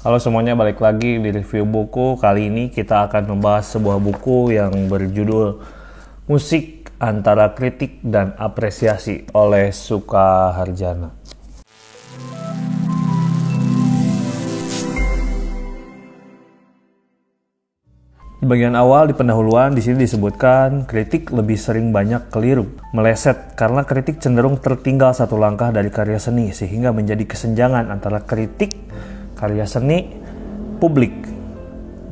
Halo semuanya, balik lagi di review buku. Kali ini kita akan membahas sebuah buku yang berjudul Musik Antara Kritik dan Apresiasi oleh Suka Harjana. Di bagian awal di pendahuluan di sini disebutkan kritik lebih sering banyak keliru, meleset karena kritik cenderung tertinggal satu langkah dari karya seni sehingga menjadi kesenjangan antara kritik karya seni publik.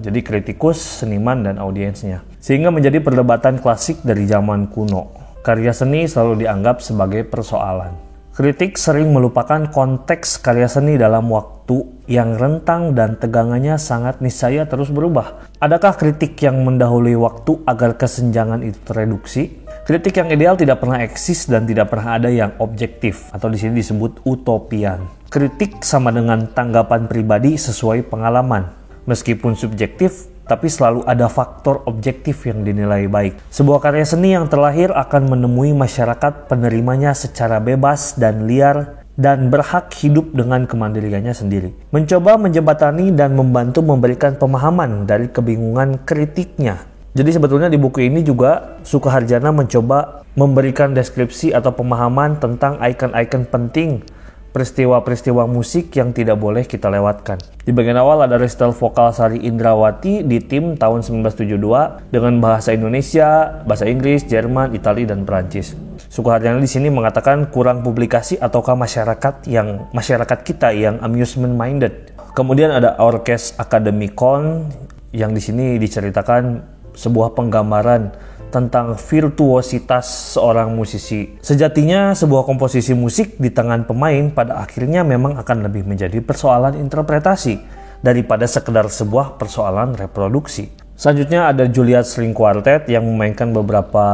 Jadi kritikus, seniman, dan audiensnya. Sehingga menjadi perdebatan klasik dari zaman kuno. Karya seni selalu dianggap sebagai persoalan. Kritik sering melupakan konteks karya seni dalam waktu yang rentang dan tegangannya sangat niscaya terus berubah. Adakah kritik yang mendahului waktu agar kesenjangan itu tereduksi? Kritik yang ideal tidak pernah eksis dan tidak pernah ada yang objektif atau di sini disebut utopian. Kritik sama dengan tanggapan pribadi sesuai pengalaman. Meskipun subjektif, tapi selalu ada faktor objektif yang dinilai baik. Sebuah karya seni yang terlahir akan menemui masyarakat penerimanya secara bebas dan liar dan berhak hidup dengan kemandiriannya sendiri. Mencoba menjembatani dan membantu memberikan pemahaman dari kebingungan kritiknya jadi sebetulnya di buku ini juga Sukaharjana mencoba memberikan deskripsi atau pemahaman tentang ikon-ikon penting peristiwa-peristiwa musik yang tidak boleh kita lewatkan. Di bagian awal ada recital vokal Sari Indrawati di tim tahun 1972 dengan bahasa Indonesia, bahasa Inggris, Jerman, Itali, dan Perancis. Sukaharjana di sini mengatakan kurang publikasi ataukah masyarakat yang masyarakat kita yang amusement minded. Kemudian ada Orkes Akademikon yang di sini diceritakan sebuah penggambaran tentang virtuositas seorang musisi. Sejatinya sebuah komposisi musik di tangan pemain pada akhirnya memang akan lebih menjadi persoalan interpretasi daripada sekedar sebuah persoalan reproduksi. Selanjutnya ada Juliet String Quartet yang memainkan beberapa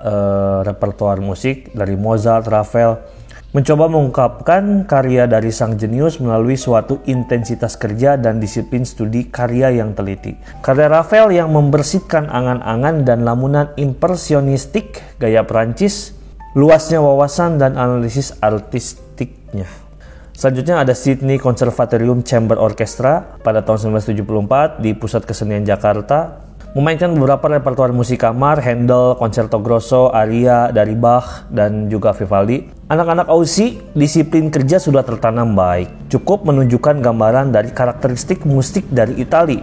uh, repertoar musik dari Mozart, Ravel, mencoba mengungkapkan karya dari sang jenius melalui suatu intensitas kerja dan disiplin studi karya yang teliti. Karya Rafael yang membersihkan angan-angan dan lamunan impresionistik gaya Perancis, luasnya wawasan dan analisis artistiknya. Selanjutnya ada Sydney Conservatorium Chamber Orchestra pada tahun 1974 di Pusat Kesenian Jakarta memainkan beberapa repertoar musik kamar, Handel, Concerto Grosso, aria dari Bach, dan juga Vivaldi. Anak-anak Aussie, disiplin kerja sudah tertanam baik. Cukup menunjukkan gambaran dari karakteristik musik dari Itali.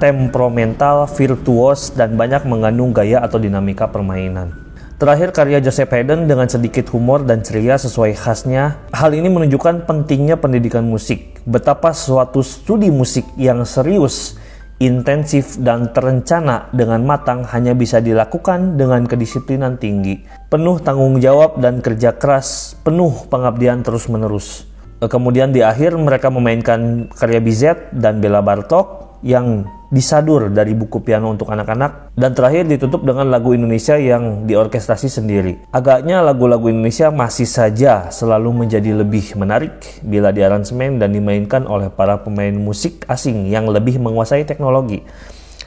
Temperamental, virtuos, dan banyak mengandung gaya atau dinamika permainan. Terakhir karya Joseph Haydn dengan sedikit humor dan ceria sesuai khasnya. Hal ini menunjukkan pentingnya pendidikan musik. Betapa suatu studi musik yang serius intensif dan terencana dengan matang hanya bisa dilakukan dengan kedisiplinan tinggi, penuh tanggung jawab dan kerja keras, penuh pengabdian terus-menerus. Kemudian di akhir mereka memainkan karya Bizet dan Bela Bartok yang disadur dari buku piano untuk anak-anak dan terakhir ditutup dengan lagu Indonesia yang diorkestrasi sendiri. Agaknya lagu-lagu Indonesia masih saja selalu menjadi lebih menarik bila diaransemen dan dimainkan oleh para pemain musik asing yang lebih menguasai teknologi.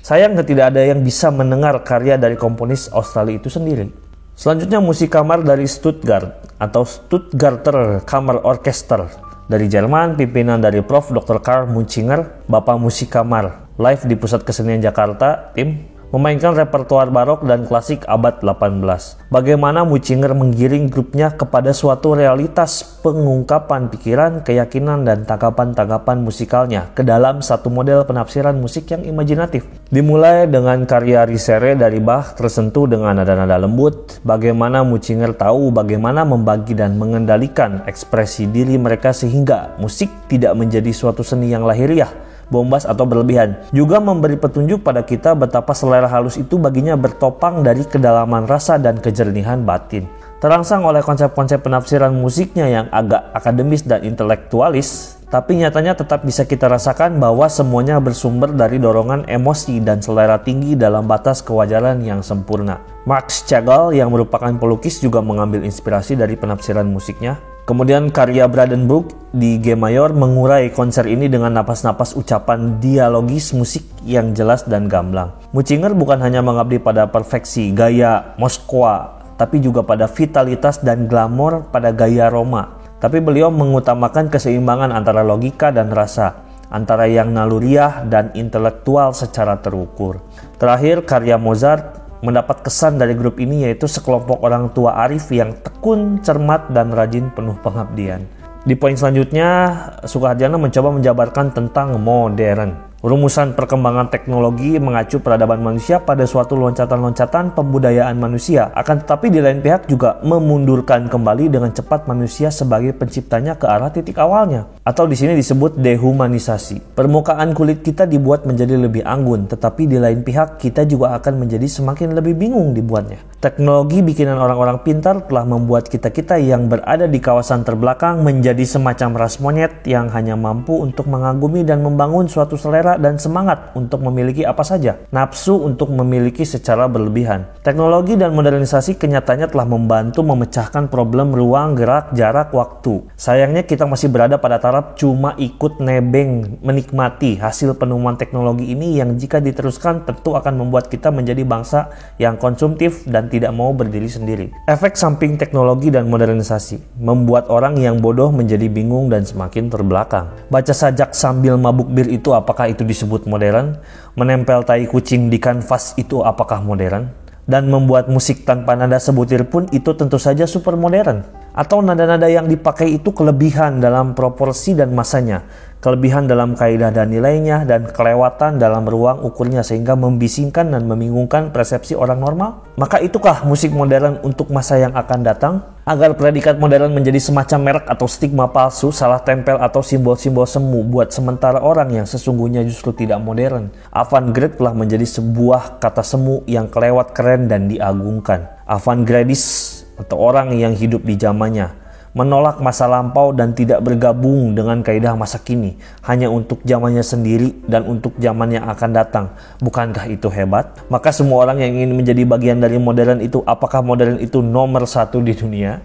Sayang tidak ada yang bisa mendengar karya dari komponis Australia itu sendiri. Selanjutnya musik kamar dari Stuttgart atau Stuttgarter Kammer Orchester dari Jerman, pimpinan dari Prof. Dr. Karl Munchinger, Bapak Musik Kamar live di Pusat Kesenian Jakarta, tim memainkan repertoar barok dan klasik abad 18. Bagaimana Mucinger menggiring grupnya kepada suatu realitas pengungkapan pikiran, keyakinan, dan tanggapan-tanggapan musikalnya ke dalam satu model penafsiran musik yang imajinatif. Dimulai dengan karya Risere dari Bach tersentuh dengan nada-nada lembut, bagaimana Mucinger tahu bagaimana membagi dan mengendalikan ekspresi diri mereka sehingga musik tidak menjadi suatu seni yang lahiriah, bombas atau berlebihan. Juga memberi petunjuk pada kita betapa selera halus itu baginya bertopang dari kedalaman rasa dan kejernihan batin. Terangsang oleh konsep-konsep penafsiran musiknya yang agak akademis dan intelektualis, tapi nyatanya tetap bisa kita rasakan bahwa semuanya bersumber dari dorongan emosi dan selera tinggi dalam batas kewajaran yang sempurna. Max Chagall yang merupakan pelukis juga mengambil inspirasi dari penafsiran musiknya, Kemudian karya Bradenburg di G mayor mengurai konser ini dengan napas-napas ucapan dialogis musik yang jelas dan gamblang. Mucinger bukan hanya mengabdi pada perfeksi gaya Moskwa, tapi juga pada vitalitas dan glamor pada gaya Roma. Tapi beliau mengutamakan keseimbangan antara logika dan rasa, antara yang naluriah dan intelektual secara terukur. Terakhir, karya Mozart mendapat kesan dari grup ini yaitu sekelompok orang tua arif yang tekun, cermat, dan rajin penuh pengabdian. Di poin selanjutnya, Sukaharjana mencoba menjabarkan tentang modern. Rumusan perkembangan teknologi mengacu peradaban manusia pada suatu loncatan-loncatan pembudayaan manusia, akan tetapi di lain pihak juga memundurkan kembali dengan cepat manusia sebagai penciptanya ke arah titik awalnya, atau di sini disebut dehumanisasi. Permukaan kulit kita dibuat menjadi lebih anggun, tetapi di lain pihak kita juga akan menjadi semakin lebih bingung dibuatnya. Teknologi bikinan orang-orang pintar telah membuat kita-kita yang berada di kawasan terbelakang menjadi semacam ras monyet yang hanya mampu untuk mengagumi dan membangun suatu selera selera dan semangat untuk memiliki apa saja, nafsu untuk memiliki secara berlebihan. Teknologi dan modernisasi kenyataannya telah membantu memecahkan problem ruang, gerak, jarak, waktu. Sayangnya kita masih berada pada taraf cuma ikut nebeng menikmati hasil penemuan teknologi ini yang jika diteruskan tentu akan membuat kita menjadi bangsa yang konsumtif dan tidak mau berdiri sendiri. Efek samping teknologi dan modernisasi membuat orang yang bodoh menjadi bingung dan semakin terbelakang. Baca sajak sambil mabuk bir itu apakah itu itu disebut modern? Menempel tai kucing di kanvas itu apakah modern? Dan membuat musik tanpa nada sebutir pun itu tentu saja super modern. Atau nada-nada yang dipakai itu kelebihan dalam proporsi dan masanya kelebihan dalam kaidah dan nilainya, dan kelewatan dalam ruang ukurnya sehingga membisingkan dan membingungkan persepsi orang normal? Maka itukah musik modern untuk masa yang akan datang? Agar predikat modern menjadi semacam merek atau stigma palsu, salah tempel atau simbol-simbol semu buat sementara orang yang sesungguhnya justru tidak modern. Avant-garde telah menjadi sebuah kata semu yang kelewat keren dan diagungkan. Avant-gardis atau orang yang hidup di zamannya menolak masa lampau dan tidak bergabung dengan kaidah masa kini hanya untuk zamannya sendiri dan untuk zaman yang akan datang. Bukankah itu hebat? Maka semua orang yang ingin menjadi bagian dari modern itu, apakah modern itu nomor satu di dunia?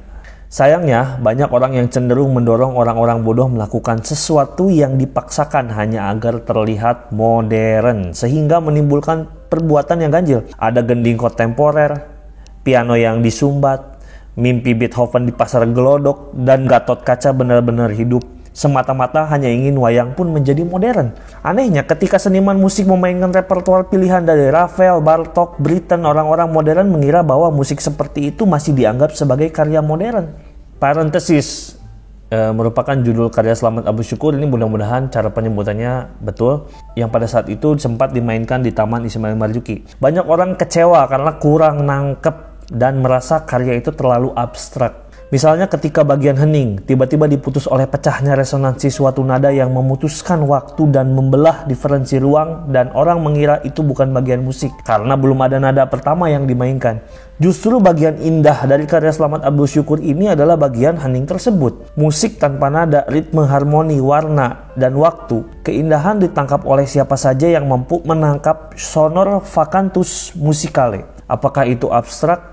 Sayangnya, banyak orang yang cenderung mendorong orang-orang bodoh melakukan sesuatu yang dipaksakan hanya agar terlihat modern, sehingga menimbulkan perbuatan yang ganjil. Ada gending kontemporer, piano yang disumbat, Mimpi Beethoven di pasar gelodok dan Gatot Kaca benar-benar hidup. Semata-mata hanya ingin wayang pun menjadi modern. Anehnya ketika seniman musik memainkan repertoar pilihan dari Ravel, Bartok, Britten, orang-orang modern mengira bahwa musik seperti itu masih dianggap sebagai karya modern. Parenthesis, e, merupakan judul karya Selamat Abu Syukur ini mudah-mudahan cara penyebutannya betul yang pada saat itu sempat dimainkan di Taman Ismail Marzuki. Banyak orang kecewa karena kurang nangkep dan merasa karya itu terlalu abstrak. Misalnya ketika bagian hening tiba-tiba diputus oleh pecahnya resonansi suatu nada yang memutuskan waktu dan membelah diferensi ruang dan orang mengira itu bukan bagian musik karena belum ada nada pertama yang dimainkan. Justru bagian indah dari karya Selamat Abdul Syukur ini adalah bagian hening tersebut. Musik tanpa nada, ritme, harmoni, warna, dan waktu. Keindahan ditangkap oleh siapa saja yang mampu menangkap sonor vacantus musikale. Apakah itu abstrak,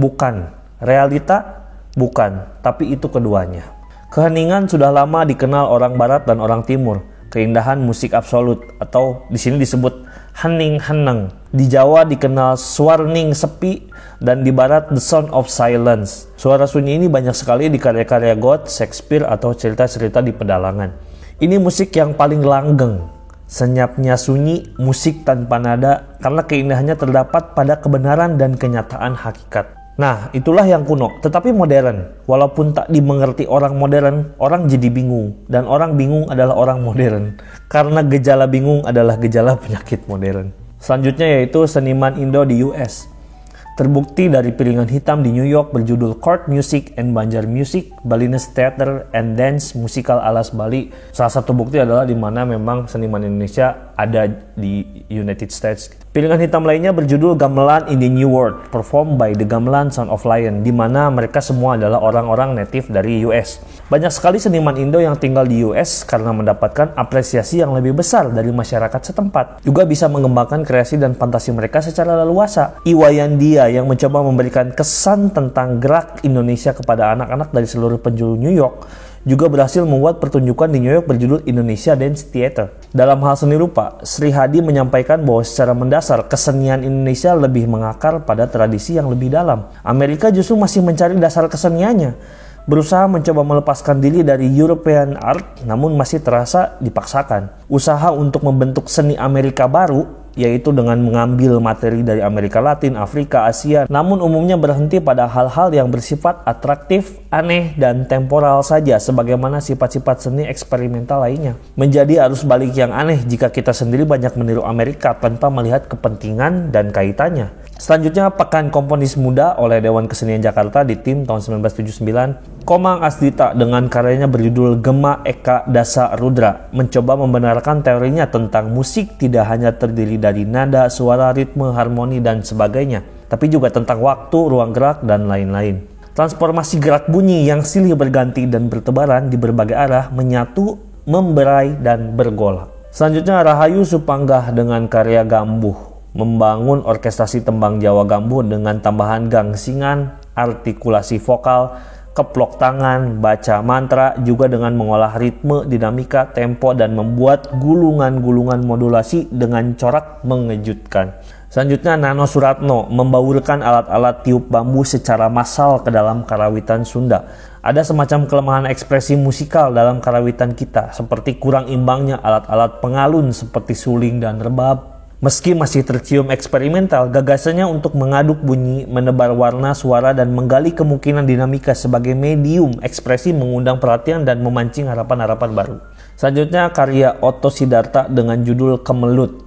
Bukan. Realita? Bukan. Tapi itu keduanya. Keheningan sudah lama dikenal orang barat dan orang timur. Keindahan musik absolut atau di sini disebut hening heneng. Di Jawa dikenal swarning sepi dan di barat the sound of silence. Suara sunyi ini banyak sekali di karya-karya God, Shakespeare atau cerita-cerita di pedalangan. Ini musik yang paling langgeng, Senyapnya sunyi, musik tanpa nada, karena keindahannya terdapat pada kebenaran dan kenyataan hakikat. Nah, itulah yang kuno, tetapi modern. Walaupun tak dimengerti orang modern, orang jadi bingung. Dan orang bingung adalah orang modern. Karena gejala bingung adalah gejala penyakit modern. Selanjutnya yaitu seniman Indo di US. Terbukti dari piringan hitam di New York berjudul Court Music and Banjar Music, Balinese Theater and Dance Musical Alas Bali. Salah satu bukti adalah di mana memang seniman Indonesia ada di United States. Piringan hitam lainnya berjudul Gamelan in the New World, performed by The Gamelan Sound of Lion, di mana mereka semua adalah orang-orang native dari US. Banyak sekali seniman Indo yang tinggal di US karena mendapatkan apresiasi yang lebih besar dari masyarakat setempat. Juga bisa mengembangkan kreasi dan fantasi mereka secara leluasa. Iwayandia yang mencoba memberikan kesan tentang gerak Indonesia kepada anak-anak dari seluruh penjuru New York juga berhasil membuat pertunjukan di New York berjudul Indonesia Dance Theater. Dalam hal seni rupa, Sri Hadi menyampaikan bahwa secara mendasar kesenian Indonesia lebih mengakar pada tradisi yang lebih dalam. Amerika justru masih mencari dasar keseniannya. berusaha mencoba melepaskan diri dari European art namun masih terasa dipaksakan. Usaha untuk membentuk seni Amerika baru yaitu dengan mengambil materi dari Amerika Latin, Afrika, Asia, namun umumnya berhenti pada hal-hal yang bersifat atraktif, aneh, dan temporal saja, sebagaimana sifat-sifat seni eksperimental lainnya. Menjadi arus balik yang aneh jika kita sendiri banyak meniru Amerika tanpa melihat kepentingan dan kaitannya. Selanjutnya, Pekan Komponis Muda oleh Dewan Kesenian Jakarta di tim tahun 1979. Komang Asdita dengan karyanya berjudul Gema Eka Dasa Rudra mencoba membenarkan teorinya tentang musik tidak hanya terdiri dari nada, suara, ritme, harmoni, dan sebagainya, tapi juga tentang waktu, ruang gerak, dan lain-lain. Transformasi gerak bunyi yang silih berganti dan bertebaran di berbagai arah menyatu, memberai, dan bergolak. Selanjutnya Rahayu Supanggah dengan karya Gambuh membangun orkestrasi tembang Jawa Gambuh dengan tambahan gangsingan, artikulasi vokal, keplok tangan, baca mantra, juga dengan mengolah ritme, dinamika, tempo, dan membuat gulungan-gulungan modulasi dengan corak mengejutkan. Selanjutnya Nano Suratno membaurkan alat-alat tiup bambu secara massal ke dalam karawitan Sunda. Ada semacam kelemahan ekspresi musikal dalam karawitan kita, seperti kurang imbangnya alat-alat pengalun seperti suling dan rebab, Meski masih tercium eksperimental, gagasannya untuk mengaduk bunyi, menebar warna suara, dan menggali kemungkinan dinamika sebagai medium ekspresi mengundang perhatian dan memancing harapan-harapan baru. Selanjutnya karya Otto Siddhartha dengan judul Kemelut,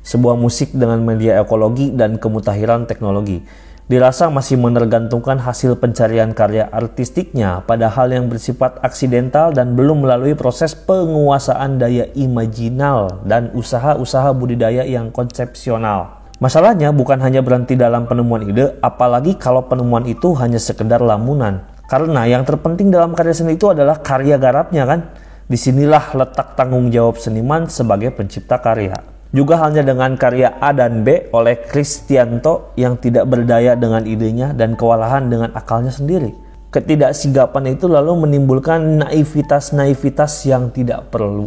sebuah musik dengan media ekologi dan kemutahiran teknologi dirasa masih menergantungkan hasil pencarian karya artistiknya pada hal yang bersifat aksidental dan belum melalui proses penguasaan daya imajinal dan usaha-usaha budidaya yang konsepsional. Masalahnya bukan hanya berhenti dalam penemuan ide, apalagi kalau penemuan itu hanya sekedar lamunan. Karena yang terpenting dalam karya seni itu adalah karya garapnya kan? Di sinilah letak tanggung jawab seniman sebagai pencipta karya. Juga halnya dengan karya A dan B oleh Kristianto yang tidak berdaya dengan idenya dan kewalahan dengan akalnya sendiri. Ketidaksigapan itu lalu menimbulkan naivitas-naivitas yang tidak perlu.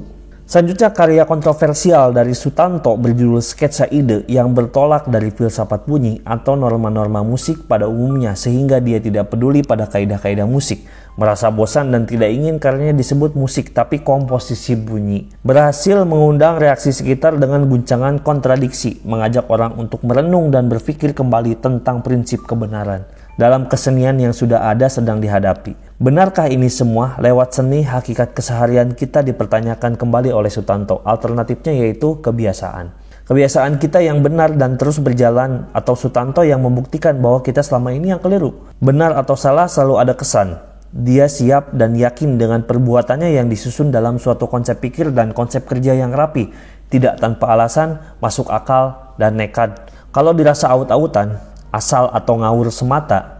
Selanjutnya karya kontroversial dari Sutanto berjudul Sketsa Ide yang bertolak dari filsafat bunyi atau norma-norma musik pada umumnya sehingga dia tidak peduli pada kaidah-kaidah musik, merasa bosan dan tidak ingin karyanya disebut musik tapi komposisi bunyi. Berhasil mengundang reaksi sekitar dengan guncangan kontradiksi, mengajak orang untuk merenung dan berpikir kembali tentang prinsip kebenaran dalam kesenian yang sudah ada sedang dihadapi. Benarkah ini semua lewat seni hakikat keseharian kita dipertanyakan kembali oleh Sutanto? Alternatifnya yaitu kebiasaan. Kebiasaan kita yang benar dan terus berjalan atau Sutanto yang membuktikan bahwa kita selama ini yang keliru. Benar atau salah selalu ada kesan. Dia siap dan yakin dengan perbuatannya yang disusun dalam suatu konsep pikir dan konsep kerja yang rapi, tidak tanpa alasan, masuk akal, dan nekat. Kalau dirasa aut-autan, asal atau ngawur semata,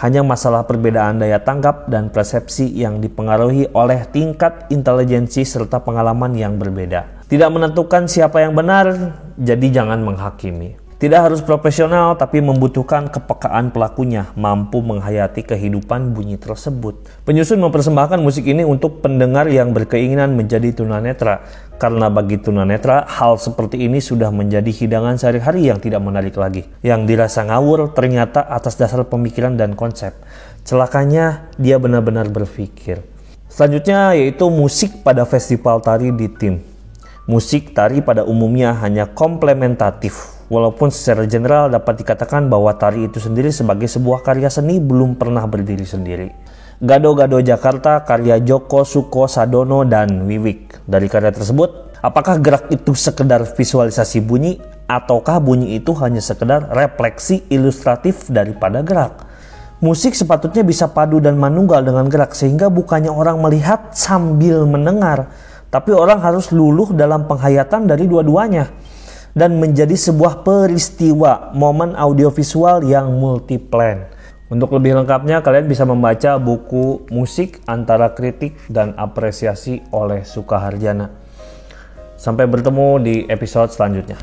hanya masalah perbedaan daya tangkap dan persepsi yang dipengaruhi oleh tingkat intelijensi serta pengalaman yang berbeda. Tidak menentukan siapa yang benar, jadi jangan menghakimi. Tidak harus profesional, tapi membutuhkan kepekaan pelakunya mampu menghayati kehidupan bunyi tersebut. Penyusun mempersembahkan musik ini untuk pendengar yang berkeinginan menjadi tunanetra, karena bagi tunanetra hal seperti ini sudah menjadi hidangan sehari-hari yang tidak menarik lagi. Yang dirasa ngawur ternyata atas dasar pemikiran dan konsep. Celakanya dia benar-benar berpikir. Selanjutnya yaitu musik pada festival tari di tim. Musik tari pada umumnya hanya komplementatif Walaupun secara general dapat dikatakan bahwa tari itu sendiri sebagai sebuah karya seni belum pernah berdiri sendiri. Gado-Gado Jakarta karya Joko Suko Sadono dan Wiwik. Dari karya tersebut, apakah gerak itu sekedar visualisasi bunyi ataukah bunyi itu hanya sekedar refleksi ilustratif daripada gerak? Musik sepatutnya bisa padu dan manunggal dengan gerak sehingga bukannya orang melihat sambil mendengar, tapi orang harus luluh dalam penghayatan dari dua-duanya dan menjadi sebuah peristiwa momen audiovisual yang multiplan. Untuk lebih lengkapnya kalian bisa membaca buku Musik Antara Kritik dan Apresiasi oleh Sukaharjana. Sampai bertemu di episode selanjutnya.